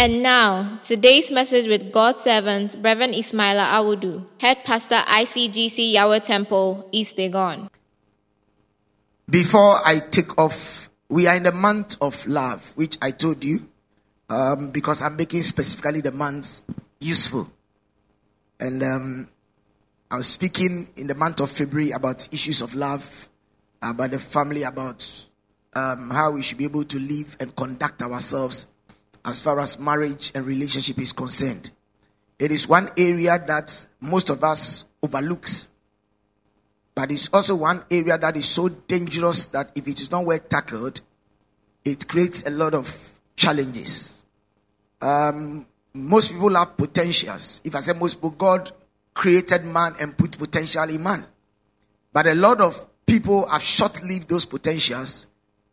And now, today's message with God's servant, Reverend Ismaila Awudu, Head Pastor ICGC Yahweh Temple, East Legon. Before I take off, we are in the month of love, which I told you, um, because I'm making specifically the months useful. And um, I was speaking in the month of February about issues of love, about the family, about um, how we should be able to live and conduct ourselves as far as marriage and relationship is concerned. It is one area that most of us overlooks. But it's also one area that is so dangerous that if it is not well tackled, it creates a lot of challenges. Um, most people have potentials. If I say most people, God created man and put potential in man. But a lot of people have short lived those potentials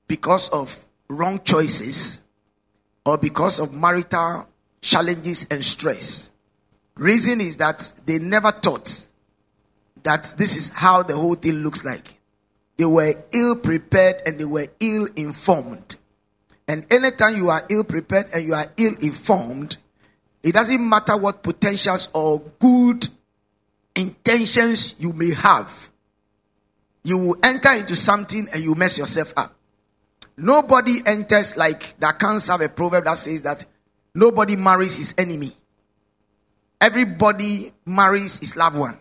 because of wrong choices or because of marital challenges and stress. Reason is that they never thought that this is how the whole thing looks like. They were ill prepared and they were ill informed. And anytime you are ill prepared and you are ill informed, it doesn't matter what potentials or good intentions you may have, you will enter into something and you mess yourself up. Nobody enters like that can't have a proverb that says that nobody marries his enemy. Everybody marries his loved one.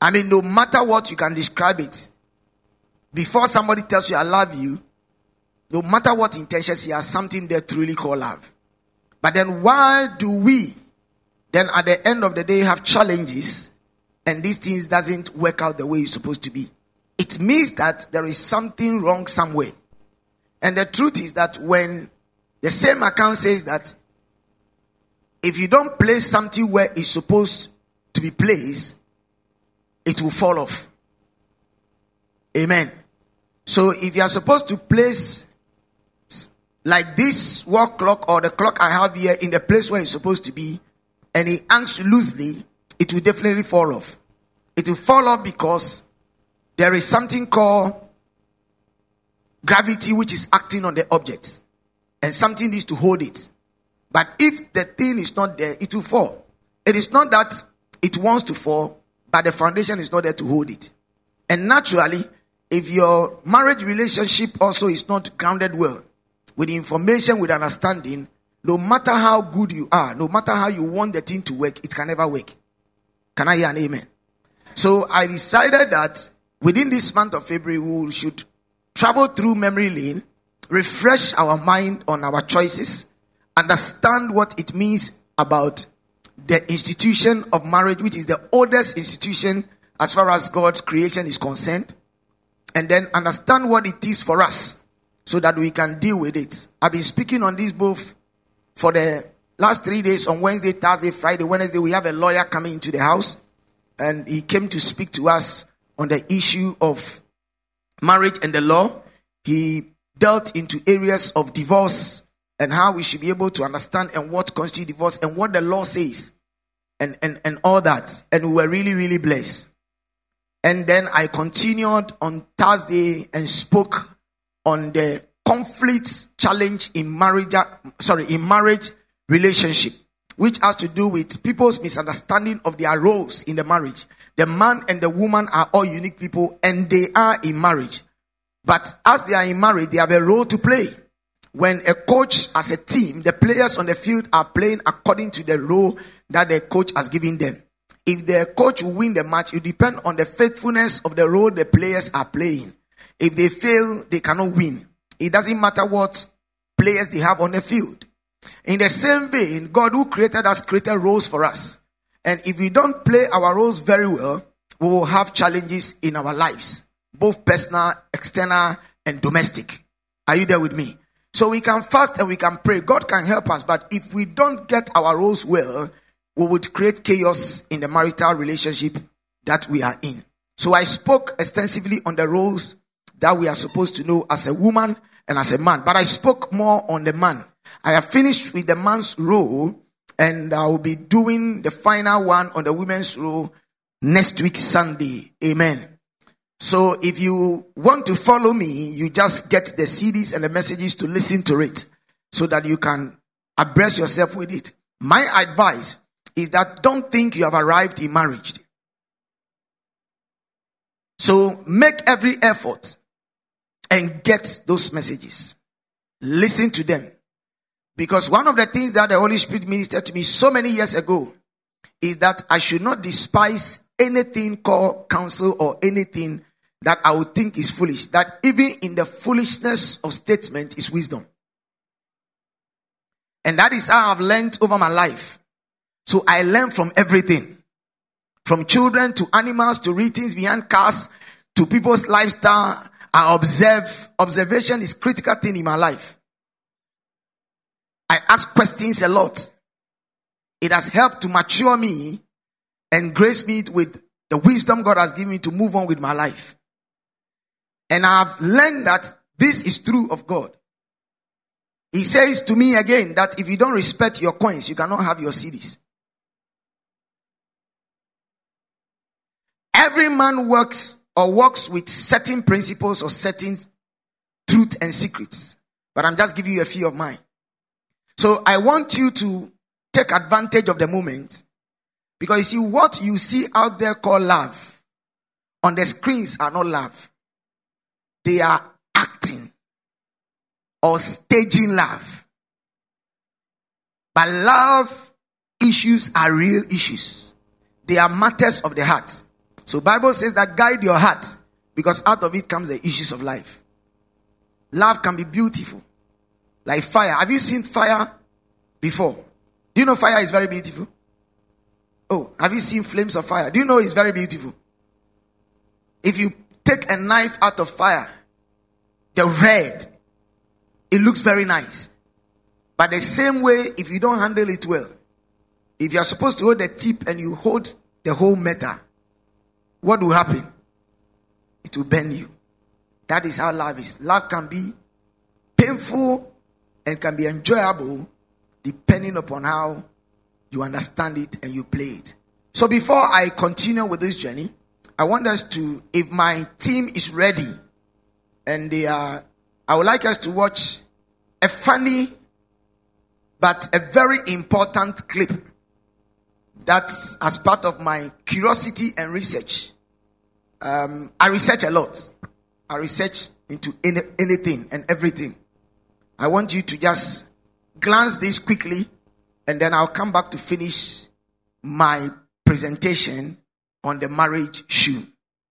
I mean, no matter what you can describe it, before somebody tells you I love you, no matter what intentions, he has something there truly really call love. But then why do we then at the end of the day have challenges and these things doesn't work out the way it's supposed to be? It means that there is something wrong somewhere. And the truth is that when the same account says that if you don't place something where it's supposed to be placed, it will fall off. Amen. So if you are supposed to place like this wall clock or the clock I have here in the place where it's supposed to be, and it hangs loosely, it will definitely fall off. It will fall off because there is something called gravity which is acting on the object, and something needs to hold it. But if the thing is not there, it will fall. It is not that it wants to fall, but the foundation is not there to hold it. And naturally, if your marriage relationship also is not grounded well, with information, with understanding, no matter how good you are, no matter how you want the thing to work, it can never work. Can I hear an amen? So I decided that within this month of February, we should travel through memory lane, refresh our mind on our choices, understand what it means about the institution of marriage, which is the oldest institution as far as God's creation is concerned, and then understand what it is for us so that we can deal with it. I've been speaking on this both for the last three days on Wednesday, Thursday, Friday, Wednesday. We have a lawyer coming into the house, and he came to speak to us on the issue of marriage and the law. He dealt into areas of divorce and how we should be able to understand and what constitutes divorce and what the law says and, and, and all that. And we were really, really blessed. And then I continued on Thursday and spoke on the conflict challenge in marriage, sorry, in marriage relationship, which has to do with people's misunderstanding of their roles in the marriage. The man and the woman are all unique people and they are in marriage. But as they are in marriage, they have a role to play. When a coach as a team, the players on the field are playing according to the role that the coach has given them. If the coach will win the match, it depends on the faithfulness of the role the players are playing. If they fail, they cannot win. It doesn't matter what players they have on the field. In the same vein, God who created us created roles for us. And if we don't play our roles very well, we will have challenges in our lives, both personal, external, and domestic. Are you there with me? So we can fast and we can pray. God can help us, but if we don't get our roles well, we would create chaos in the marital relationship that we are in. So I spoke extensively on the roles that we are supposed to know as a woman and as a man, but I spoke more on the man. I have finished with the man's role and I will be doing the final one on the women's role next week, Sunday. Amen. So if you want to follow me, you just get the CDs and the messages to listen to it so that you can abreast yourself with it. My advice is that don't think you have arrived in marriage. So make every effort and get those messages. Listen to them. Because one of the things that the Holy Spirit ministered to me so many years ago is that I should not despise anything called counsel or anything that I would think is foolish. That even in the foolishness of statement is wisdom. And that is how I've learned over my life. So I learn from everything. From children to animals to readings behind cars to people's lifestyle. I observe. Observation is critical thing in my life. I ask questions a lot. It has helped to mature me and grace me with the wisdom God has given me to move on with my life. And I've learned that this is true of God. He says to me again that if you don't respect your coins, you cannot have your cities. Every man works or works with certain principles or certain truth and secrets. But I'm just giving you a few of mine. So I want you to take advantage of the moment because you see what you see out there called love on the screens are not love. They are acting or staging love. But love issues are real issues. They are matters of the heart. So Bible says that guide your heart because out of it comes the issues of life. Love can be beautiful. Like fire. Have you seen fire before? Do you know fire is very beautiful? Oh, have you seen flames of fire? Do you know it's very beautiful? If you take a knife out of fire, the red, it looks very nice. But the same way, if you don't handle it well, if you are supposed to hold the tip and you hold the whole metal, what will happen? It will burn you. That is how love is. Love can be painful and can be enjoyable depending upon how you understand it and you play it. So before I continue with this journey, I want us to, if my team is ready, and they are, I would like us to watch a funny but a very important clip that's as part of my curiosity and research. Um, I research a lot. I research into any, anything and everything. I want you to just glance this quickly and then I'll come back to finish my presentation on the marriage shoe.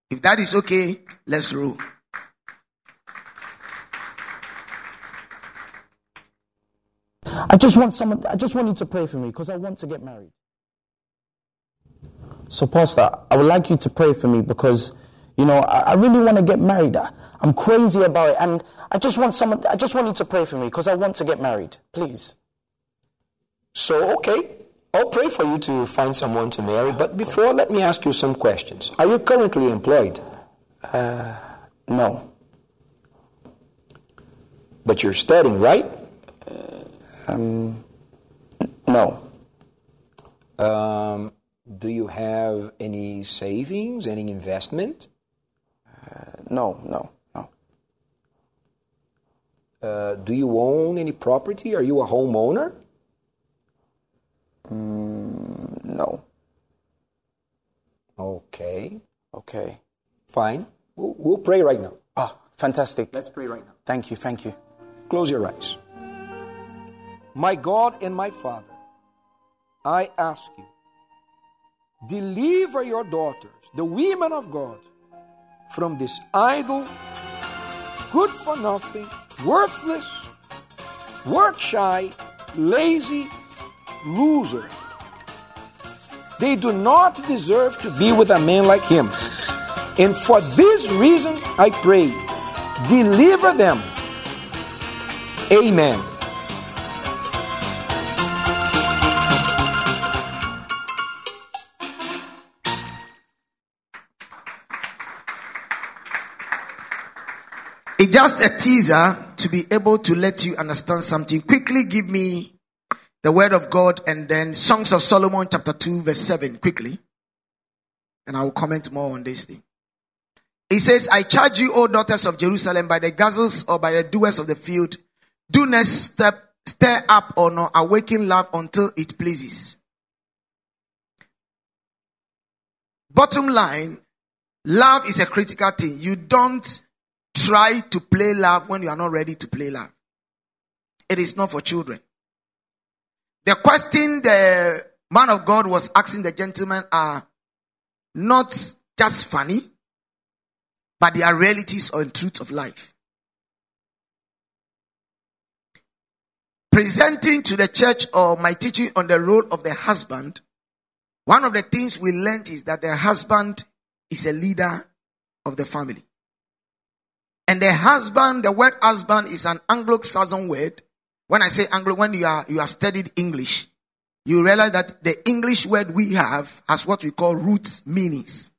If that is okay, let's roll. I just want someone, I just want you to pray for me because I want to get married. So, Pastor, I would like you to pray for me because, you know, I, I really want to get married. I, I'm crazy about it. And I just want someone, I just want you to pray for me because I want to get married. Please. So, okay, I'll pray for you to find someone to marry. But before, let me ask you some questions. Are you currently employed? Uh, no. But you're studying, right? Um, no. Um, do you have any savings, any investment? No, no, no. Uh, do you own any property? Are you a homeowner? No. Okay, Okay. fine. We'll, we'll pray right now. Ah, fantastic. Let's pray right now. Thank you, thank you. Close your eyes. My God and my Father, I ask you, deliver your daughters, the women of God, from this idle, good for nothing, worthless, work shy, lazy loser. They do not deserve to be with a man like him. And for this reason, I pray, deliver them. Amen. Just a teaser to be able to let you understand something. Quickly give me the word of God and then Songs of Solomon, chapter 2, verse 7. Quickly. And I will comment more on this thing. He says, I charge you, O daughters of Jerusalem, by the gazelles or by the doers of the field, do not step, stir up or not awaken love until it pleases. Bottom line, love is a critical thing. You don't try to play love when you are not ready to play love. It is not for children. The question the man of God was asking the gentleman are not just funny, but they are realities or truth of life. Presenting to the church or my teaching on the role of the husband, one of the things we learned is that the husband is a leader of the family. And the husband, the word husband is an Anglo-Saxon word. When I say Anglo, when you are you have studied English, you realize that the English word we have has what we call root meanings,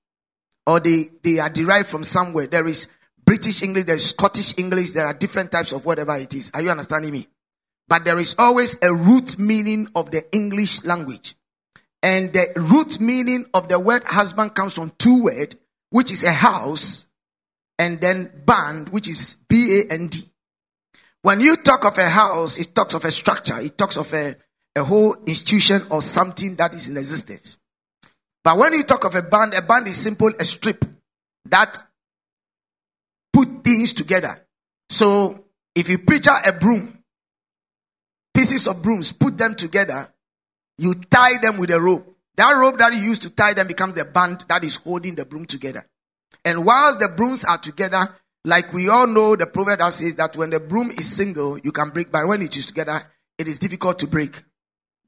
or they they are derived from somewhere. There is British English, there is Scottish English. There are different types of whatever it is. Are you understanding me? But there is always a root meaning of the English language, and the root meaning of the word husband comes from two words, which is a house and then band, which is B A N D. When you talk of a house, it talks of a structure, it talks of a, a whole institution or something that is in existence. But when you talk of a band, a band is simple a strip that put things together. So if you picture a broom, pieces of brooms, put them together, you tie them with a rope. That rope that you use to tie them becomes the band that is holding the broom together. And whilst the brooms are together, like we all know, the proverb that says that when the broom is single, you can break, but when it is together, it is difficult to break.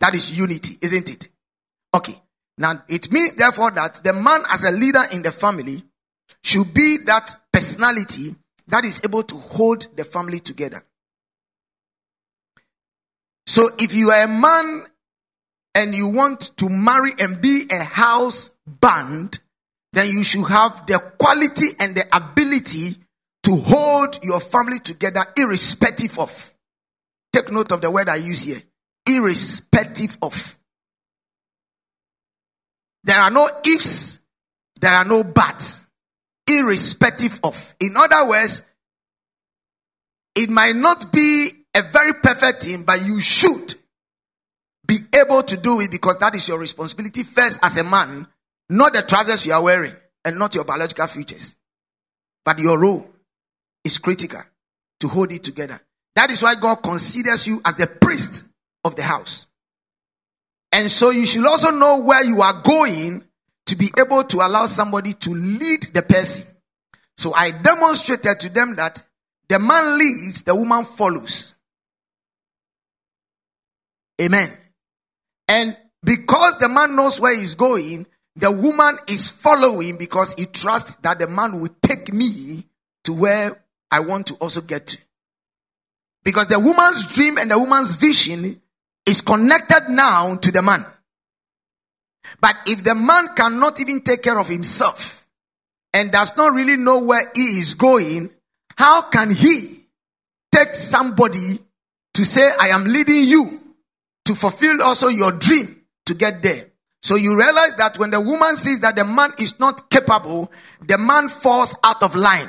That is unity, isn't it? Okay. Now, it means therefore that the man as a leader in the family should be that personality that is able to hold the family together. So if you are a man and you want to marry and be a house band, then you should have the quality and the ability to hold your family together irrespective of. Take note of the word I use here. Irrespective of. There are no ifs, there are no buts. Irrespective of. In other words, it might not be a very perfect thing, but you should be able to do it because that is your responsibility first as a man not the trousers you are wearing and not your biological features. But your role is critical to hold it together. That is why God considers you as the priest of the house. And so you should also know where you are going to be able to allow somebody to lead the person. So I demonstrated to them that the man leads, the woman follows. Amen. And because the man knows where he's going, the woman is following because he trusts that the man will take me to where I want to also get to. Because the woman's dream and the woman's vision is connected now to the man. But if the man cannot even take care of himself and does not really know where he is going, how can he take somebody to say, I am leading you to fulfill also your dream to get there? So you realize that when the woman sees that the man is not capable, the man falls out of line.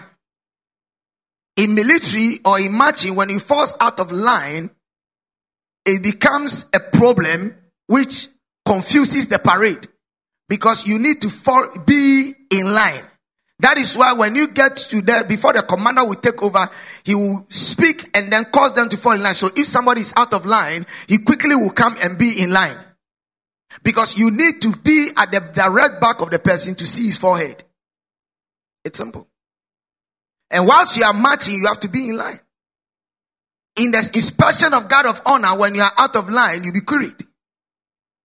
In military or in marching, when he falls out of line, it becomes a problem which confuses the parade because you need to fall, be in line. That is why when you get to there, before the commander will take over, he will speak and then cause them to fall in line. So if somebody is out of line, he quickly will come and be in line. Because you need to be at the direct back of the person to see his forehead. It's simple. And whilst you are marching, you have to be in line. In the inspection of God of honor, when you are out of line, you'll be queried.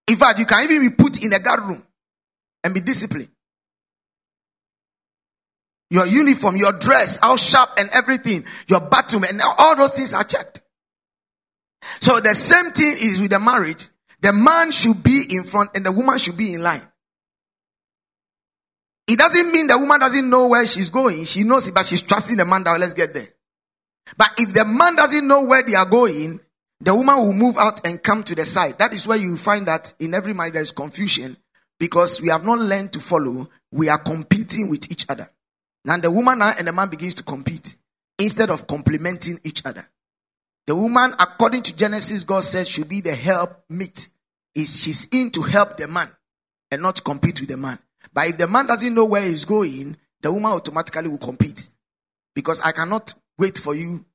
In fact, you can even be put in a guard room and be disciplined. Your uniform, your dress, how sharp and everything, your bathroom, and all those things are checked. So the same thing is with the marriage. The man should be in front and the woman should be in line. It doesn't mean the woman doesn't know where she's going. She knows it, but she's trusting the man that let's get there. But if the man doesn't know where they are going, the woman will move out and come to the side. That is where you find that in every marriage there is confusion because we have not learned to follow. We are competing with each other. Now the woman and the man begins to compete instead of complementing each other. The woman, according to Genesis, God said should be the help meet. Is she's in to help the man and not compete with the man. But if the man doesn't know where he's going, the woman automatically will compete. Because I cannot wait for you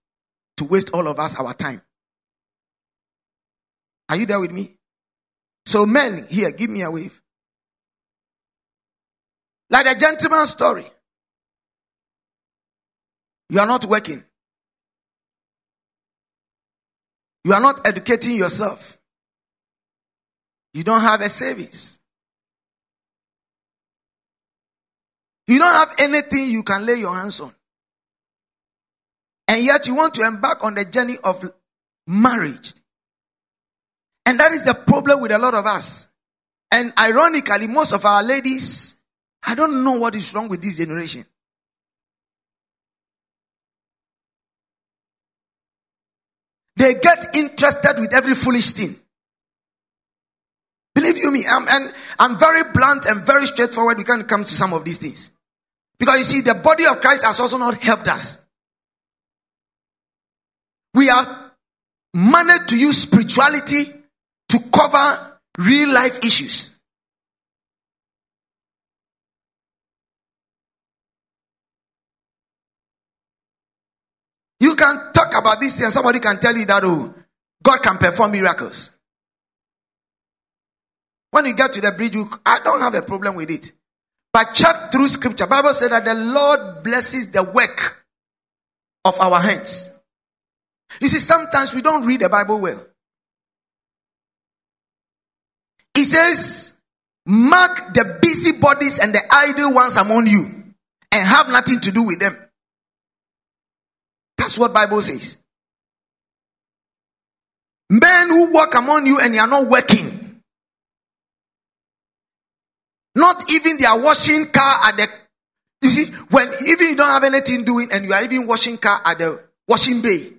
to waste all of us our time. Are you there with me? So, men, here, give me a wave. Like a gentleman story. You are not working. You are not educating yourself. You don't have a savings. You don't have anything you can lay your hands on. And yet you want to embark on the journey of marriage. And that is the problem with a lot of us. And ironically, most of our ladies, I don't know what is wrong with this generation. They get interested with every foolish thing. Believe you me, I'm, and I'm very blunt and very straightforward when it come to some of these things. Because you see, the body of Christ has also not helped us. We have managed to use spirituality to cover real life issues. You can talk about this thing, somebody can tell you that, oh, God can perform miracles. When you get to the bridge, you, I don't have a problem with it. But check through scripture. Bible said that the Lord blesses the work of our hands. You see, sometimes we don't read the Bible well. It says, mark the busybodies and the idle ones among you and have nothing to do with them. That's what Bible says. Men who work among you and you are not working. Not even they are washing car at the you see, when even you don't have anything doing and you are even washing car at the washing bay,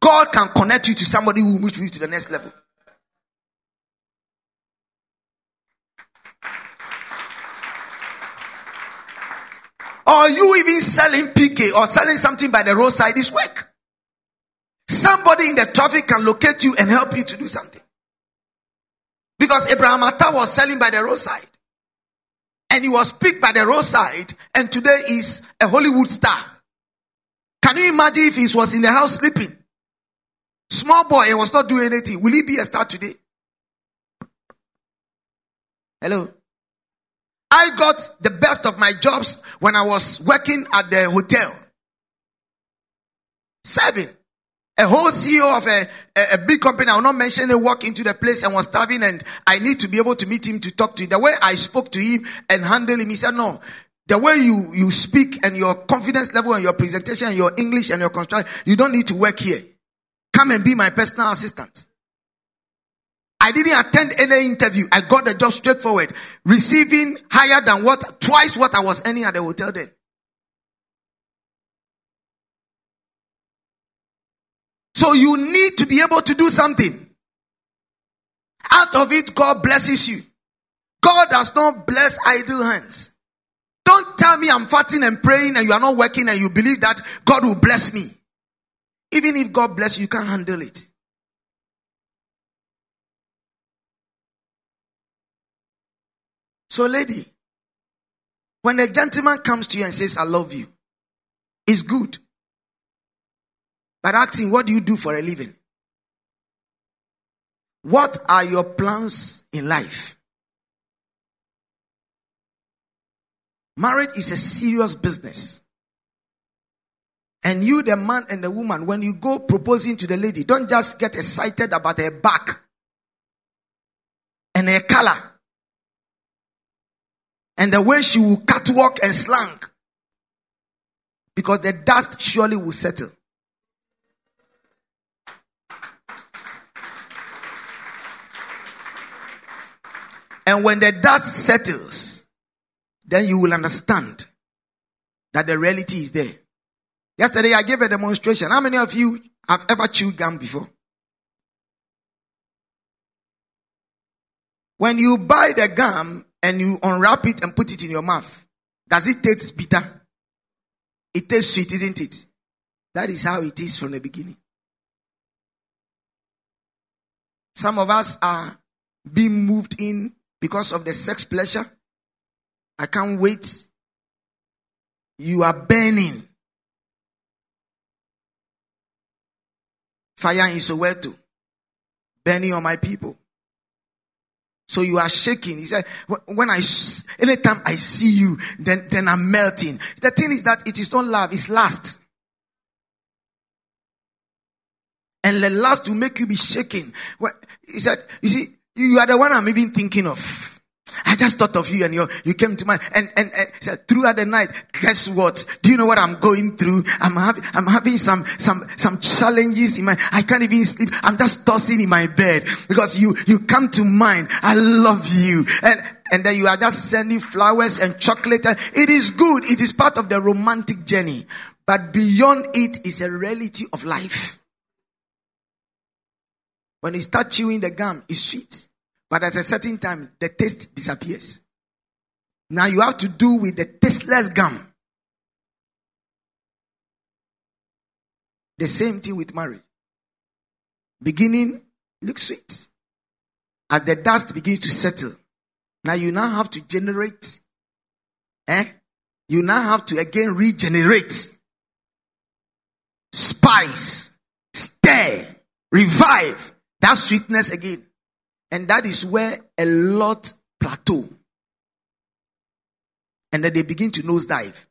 God can connect you to somebody who moves you to the next level. Or you even selling PK or selling something by the roadside is work. Somebody in the traffic can locate you and help you to do something. Because Abraham Attah was selling by the roadside. And he was picked by the roadside and today is a Hollywood star. Can you imagine if he was in the house sleeping? Small boy and was not doing anything. Will he be a star today? Hello? I got the best of my jobs when I was working at the hotel. Seven. A whole CEO of a, a, a, big company, I will not mention it, walked into the place and was starving and I need to be able to meet him to talk to him. The way I spoke to him and handled him, he said, no, the way you, you speak and your confidence level and your presentation and your English and your construction, you don't need to work here. Come and be my personal assistant. I didn't attend any interview. I got the job straightforward, receiving higher than what, twice what I was earning at the hotel then. So you need to be able to do something. Out of it, God blesses you. God does not bless idle hands. Don't tell me I'm fasting and praying and you are not working and you believe that God will bless me. Even if God bless you, you can't handle it. So, lady, when a gentleman comes to you and says, I love you, it's good. But ask him, what do you do for a living? What are your plans in life? Marriage is a serious business. And you, the man and the woman, when you go proposing to the lady, don't just get excited about her back and her color and the way she will catwalk and slang because the dust surely will settle. And when the dust settles, then you will understand that the reality is there. Yesterday, I gave a demonstration. How many of you have ever chewed gum before? When you buy the gum and you unwrap it and put it in your mouth, does it taste bitter? It tastes sweet, isn't it? That is how it is from the beginning. Some of us are being moved in because of the sex pleasure. I can't wait. You are burning. Fire in Soweto. Burning on my people. So you are shaking. He said, when I, anytime I see you, then, then I'm melting. The thing is that it is not love, it's lust. And the lust will make you be shaking. He said, you see, you are the one I'm even thinking of. I just thought of you and you, you came to mind. And, and, and said, throughout the night, guess what? Do you know what I'm going through? I'm having, I'm having some, some, some challenges in my, I can't even sleep. I'm just tossing in my bed because you, you come to mind. I love you. And, and then you are just sending flowers and chocolate. It is good. It is part of the romantic journey. But beyond it is a reality of life. When you start chewing the gum, it's sweet. But at a certain time, the taste disappears. Now you have to do with the tasteless gum. The same thing with marriage. Beginning looks sweet. As the dust begins to settle, now you now have to generate. Eh? You now have to again regenerate. Spice, stir, revive that sweetness again. And that is where a lot plateau. And then they begin to nosedive.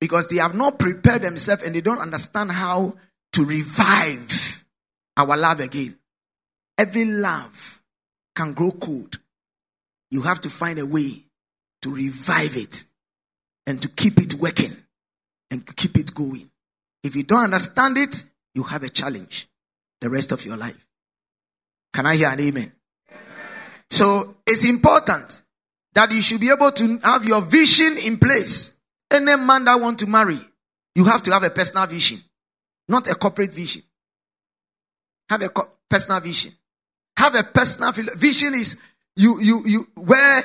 Because they have not prepared themselves and they don't understand how to revive our love again. Every love can grow cold. You have to find a way to revive it and to keep it working and to keep it going. If you don't understand it, you have a challenge the rest of your life. Can I hear an amen? So it's important that you should be able to have your vision in place. Any man that want to marry, you have to have a personal vision, not a corporate vision. Have a co- personal vision. Have a personal vision is you you you where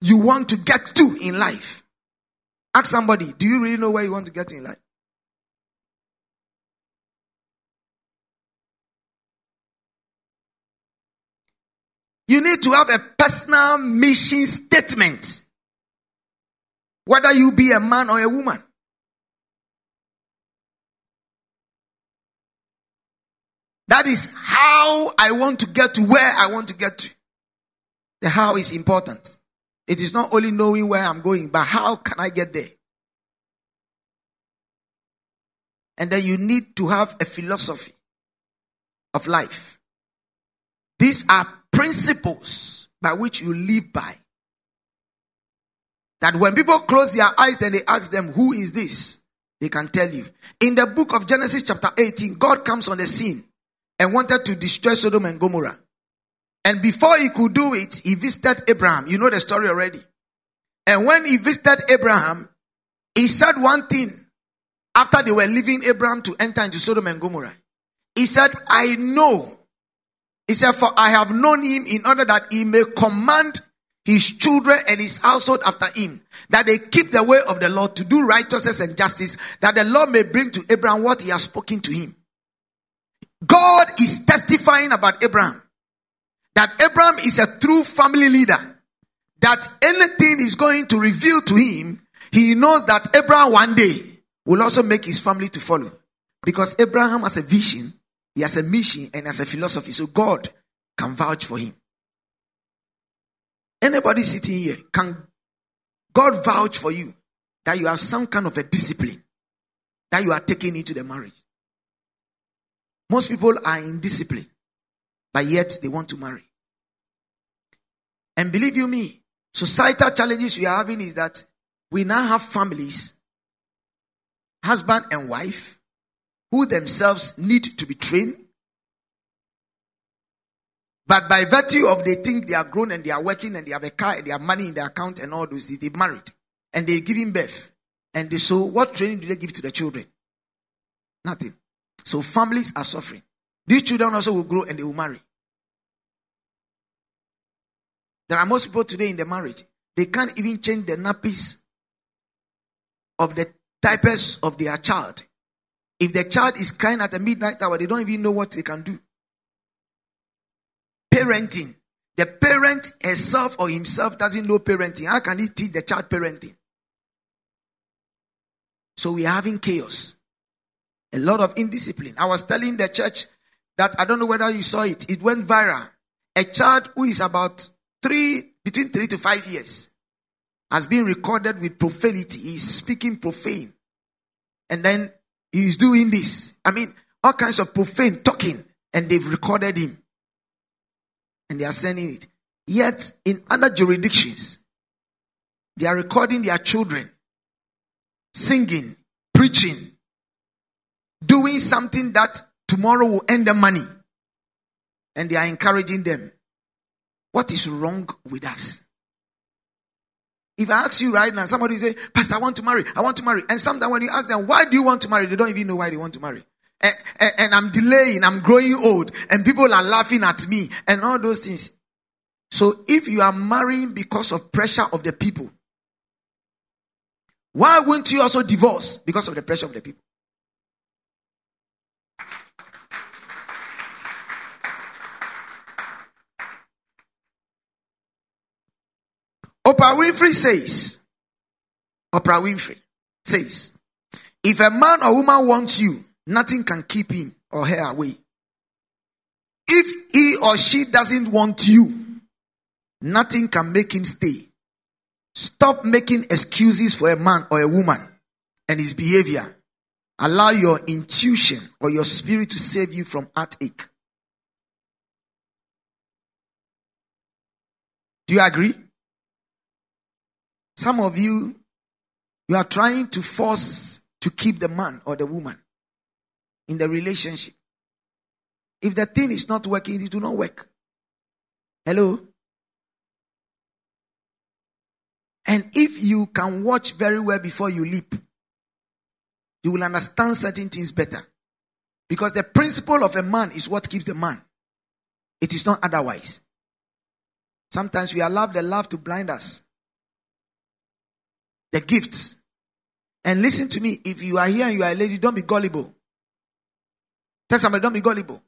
you want to get to in life. Ask somebody, do you really know where you want to get to in life? You need to have a personal mission statement. Whether you be a man or a woman. That is how I want to get to where I want to get to. The how is important. It is not only knowing where I'm going, but how can I get there? And then you need to have a philosophy of life. These are principles by which you live by. That when people close their eyes, then they ask them, Who is this? They can tell you. In the book of Genesis, chapter 18, God comes on the scene and wanted to destroy Sodom and Gomorrah. And before he could do it, he visited Abraham. You know the story already. And when he visited Abraham, he said one thing after they were leaving Abraham to enter into Sodom and Gomorrah. He said, I know he said, For I have known him in order that he may command his children and his household after him, that they keep the way of the Lord to do righteousness and justice, that the Lord may bring to Abraham what he has spoken to him. God is testifying about Abraham that Abraham is a true family leader, that anything is going to reveal to him, he knows that Abraham one day will also make his family to follow. Because Abraham has a vision he has a mission and has a philosophy. So God can vouch for him. Anybody sitting here, can God vouch for you that you have some kind of a discipline that you are taking into the marriage? Most people are in discipline, but yet they want to marry. And believe you me, societal challenges we are having is that we now have families, husband and wife, who themselves need to be trained. But by virtue of they think they are grown and they are working and they have a car and they have money in their account and all those things, they married and they giving birth. And they, so what training do they give to the children? Nothing. So families are suffering. These children also will grow and they will marry. There are most people today in the marriage, they can't even change the nappies of the diapers of their child. If the child is crying at the midnight hour, they don't even know what they can do. Parenting. The parent herself or himself doesn't know parenting. How can he teach the child parenting? So we are having chaos. A lot of indiscipline. I was telling the church that I don't know whether you saw it. It went viral. A child who is about three, between three to five years, has been recorded with profanity. He's speaking profane. And then he's doing this. I mean, all kinds of profane talking. And they've recorded him. And they are sending it. Yet, in other jurisdictions, they are recording their children singing, preaching, doing something that tomorrow will earn them money. And they are encouraging them. What is wrong with us? If I ask you right now, somebody say, Pastor, I want to marry, I want to marry. And sometimes when you ask them, why do you want to marry? They don't even know why they want to marry. And, and, and I'm delaying, I'm growing old, and people are laughing at me, and all those things. So if you are marrying because of pressure of the people, why wouldn't you also divorce because of the pressure of the people? Oprah Winfrey says, Oprah Winfrey says, if a man or woman wants you, nothing can keep him or her away. If he or she doesn't want you, nothing can make him stay. Stop making excuses for a man or a woman and his behavior. Allow your intuition or your spirit to save you from heartache. Do you agree? Some of you, you are trying to force to keep the man or the woman in the relationship. If the thing is not working, it will not work. Hello? And if you can watch very well before you leap, you will understand certain things better. Because the principle of a man is what keeps the man. It is not otherwise. Sometimes we allow the love to blind us the gifts. And listen to me, if you are here and you are a lady, don't be gullible. Tell somebody, don't be gullible.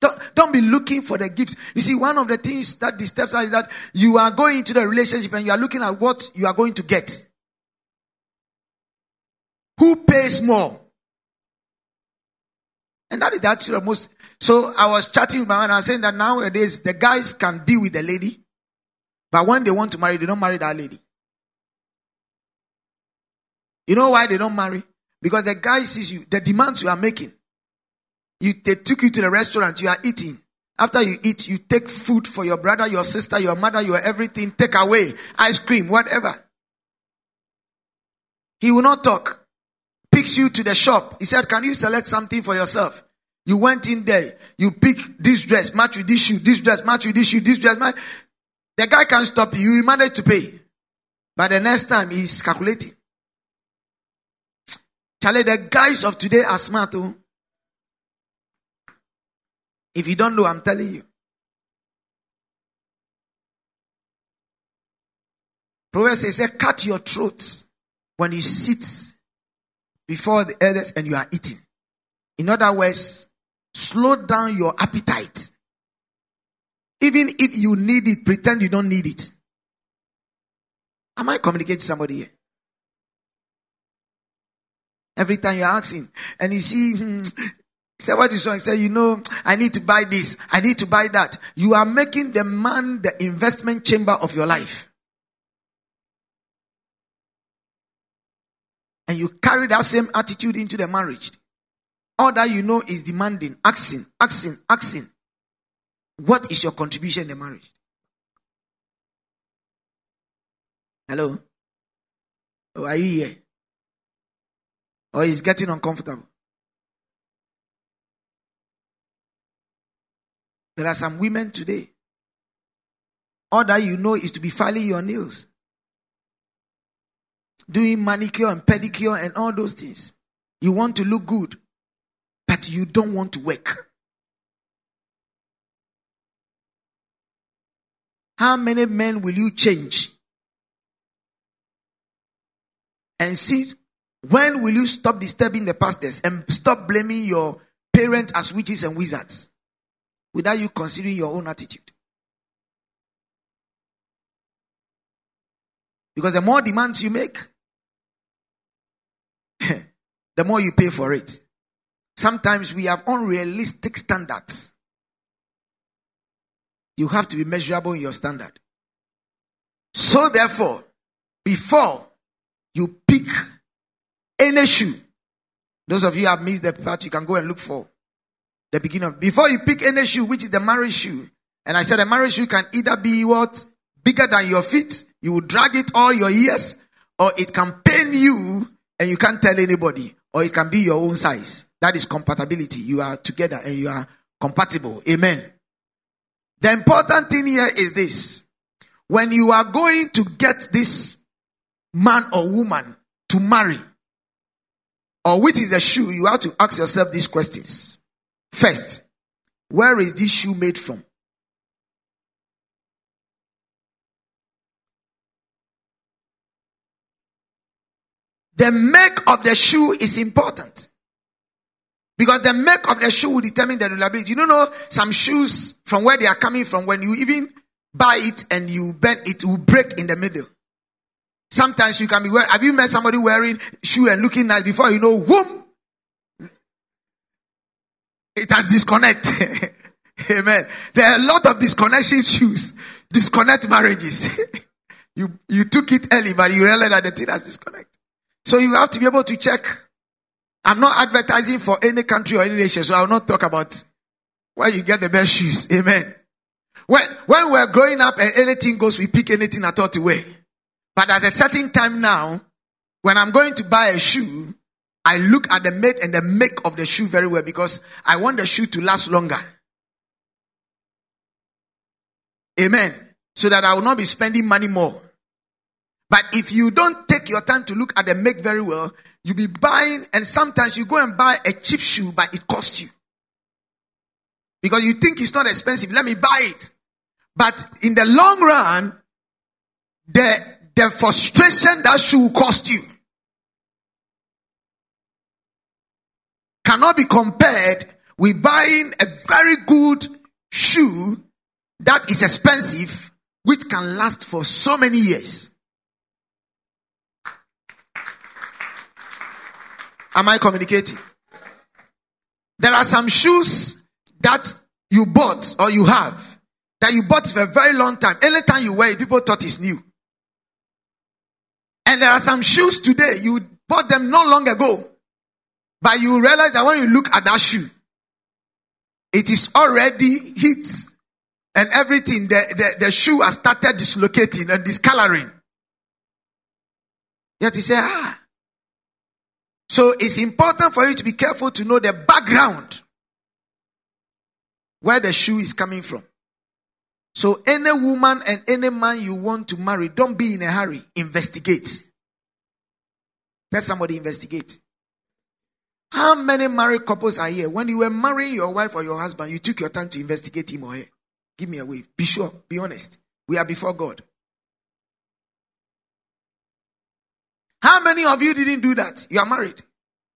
Don't, don't be looking for the gift. You see, one of the things that disturbs us is that you are going into the relationship and you are looking at what you are going to get. Who pays more? And that is actually the most. So I was chatting with my man and I was saying that nowadays the guys can be with the lady, but when they want to marry, they don't marry that lady. You know why they don't marry? Because the guy sees you, the demands you are making. You, they took you to the restaurant, you are eating. After you eat, you take food for your brother, your sister, your mother, your everything, take away, ice cream, whatever. He will not talk. Picks you to the shop. He said, Can you select something for yourself? You went in there, you pick this dress, match with this shoe, this dress, match with this shoe, this dress. Match. The guy can't stop you. You manage to pay. But the next time he's calculating. Charlie, the guys of today are smart. Oh. If you don't know, I'm telling you. Proverbs says, cut your throat when you sit before the elders and you are eating. In other words, slow down your appetite. Even if you need it, pretend you don't need it. Am I communicating to somebody here? Every time you're asking, and you see, hmm, say what is wrong? Say, you know, I need to buy this, I need to buy that. You are making the man the investment chamber of your life. And you carry that same attitude into the marriage. All that you know is demanding, asking, asking, asking. What is your contribution in the marriage? Hello? Oh, are you here? Or he's getting uncomfortable? There are some women today. All that you know is to be filing your nails, doing manicure and pedicure and all those things. You want to look good, but you don't want to work. How many men will you change? And see, when will you stop disturbing the pastors and stop blaming your parents as witches and wizards without you considering your own attitude? Because the more demands you make, the more you pay for it. Sometimes we have unrealistic standards. You have to be measurable in your standard. So, therefore, before you pick any shoe, those of you have missed the part, you can go and look for the beginning of. Before you pick any shoe, which is the marriage shoe, and I said a marriage shoe can either be what bigger than your feet, you will drag it all your years, or it can pain you and you can't tell anybody, or it can be your own size. That is compatibility. You are together and you are compatible. Amen. The important thing here is this. When you are going to get this man or woman to marry, or which is the shoe, you have to ask yourself these questions. First, where is this shoe made from? The make of the shoe is important. Because the make of the shoe will determine the reliability. You don't know some shoes from where they are coming from. When you even buy it and you bend it, will break in the middle. Sometimes you can be wearing. Have you met somebody wearing shoe and looking nice before you know, whoom, it has disconnect. Amen. There are a lot of disconnection shoes, disconnect marriages. you you took it early, but you realize that the thing has disconnect. So you have to be able to check. I'm not advertising for any country or any nation, so I will not talk about where you get the best shoes. Amen. When when we're growing up and anything goes, we pick anything at all to wear. But at a certain time now, when I'm going to buy a shoe, I look at the made and the make of the shoe very well because I want the shoe to last longer. Amen. So that I will not be spending money more. But if you don't take your time to look at the make very well, you'll be buying, and sometimes you go and buy a cheap shoe, but it costs you. Because you think it's not expensive. Let me buy it. But in the long run, the, the frustration that shoe will cost you cannot be compared with buying a very good shoe that is expensive, which can last for so many years. Am I communicating? There are some shoes that you bought or you have that you bought for a very long time. Anytime you wear it, people thought it's new. And there are some shoes today, you bought them not long ago. But you realize that when you look at that shoe, it is already hit and everything. The, the, the shoe has started dislocating and discoloring. Yet you say, ah. So it's important for you to be careful to know the background where the shoe is coming from. So any woman and any man you want to marry, don't be in a hurry. Investigate. Let somebody investigate. How many married couples are here? When you were marrying your wife or your husband, you took your time to investigate him or her. Give me a wave. Be sure. Be honest. We are before God. How many of you didn't do that? You are married.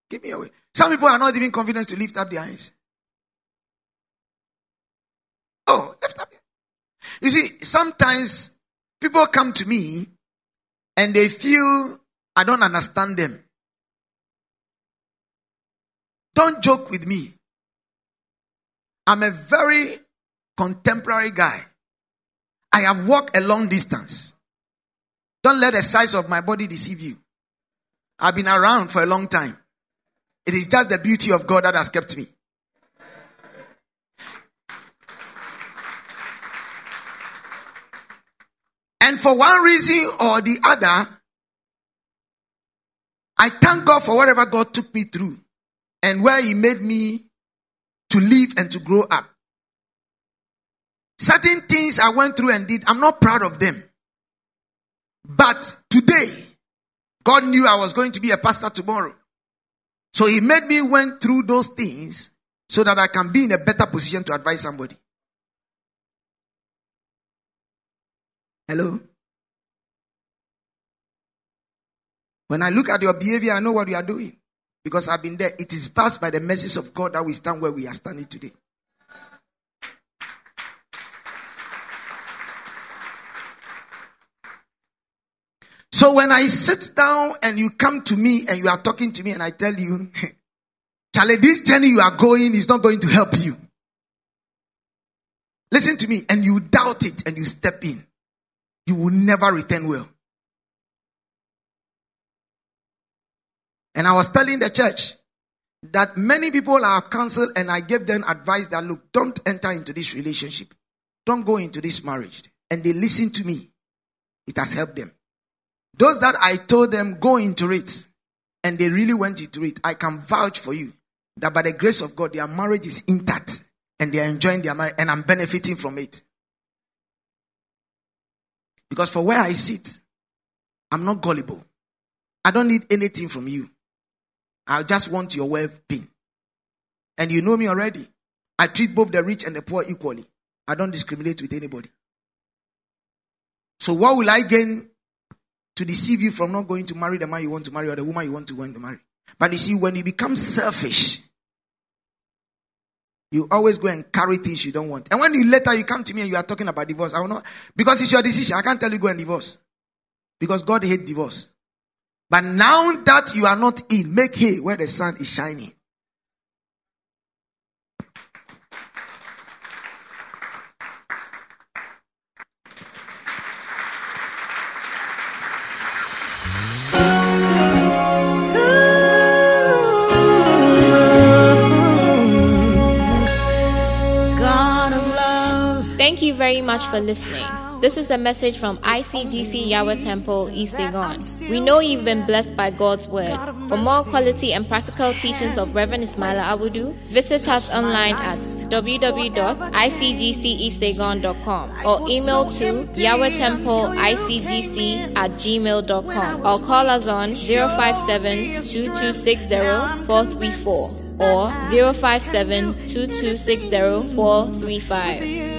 Give me a wave. Some people are not even confident to lift up their hands. Oh, lift up. You see, sometimes people come to me and they feel I don't understand them. Don't joke with me. I'm a very contemporary guy. I have walked a long distance. Don't let the size of my body deceive you. I've been around for a long time. It is just the beauty of God that has kept me. And for one reason or the other, I thank God for whatever God took me through and where He made me to live and to grow up. Certain things I went through and did, I'm not proud of them. But today, God knew I was going to be a pastor tomorrow. So he made me went through those things so that I can be in a better position to advise somebody. Hello? When I look at your behavior, I know what you are doing. Because I've been there. It is passed by the message of God that we stand where we are standing today. So when I sit down and you come to me and you are talking to me and I tell you, Charlie, this journey you are going is not going to help you. Listen to me, and you doubt it and you step in, you will never return well. And I was telling the church that many people are counseled, and I gave them advice that look, don't enter into this relationship, don't go into this marriage. And they listen to me. It has helped them. Those that I told them go into it, and they really went into it, I can vouch for you that by the grace of God, their marriage is intact and they are enjoying their marriage, and I'm benefiting from it. Because for where I sit, I'm not gullible. I don't need anything from you. I just want your well being. And you know me already. I treat both the rich and the poor equally. I don't discriminate with anybody. So, what will I gain to deceive you from not going to marry the man you want to marry or the woman you want to go to marry? But you see, when you become selfish, you always go and carry things you don't want. And when you later you come to me and you are talking about divorce, I will not because it's your decision. I can't tell you go and divorce. Because God hates divorce. But now that you are not in, make hay where the sun is shining. Thank you very much for listening. This is a message from ICGC Yahweh Temple, East Legon. We know you've been blessed by God's word. For more quality and practical teachings of Reverend Ismaila Abudu, visit us online at www.icgceastlegon.com or email to yahwehtemple.icgc at gmail.com or call us on 057 2260 434 or 057 2260 435.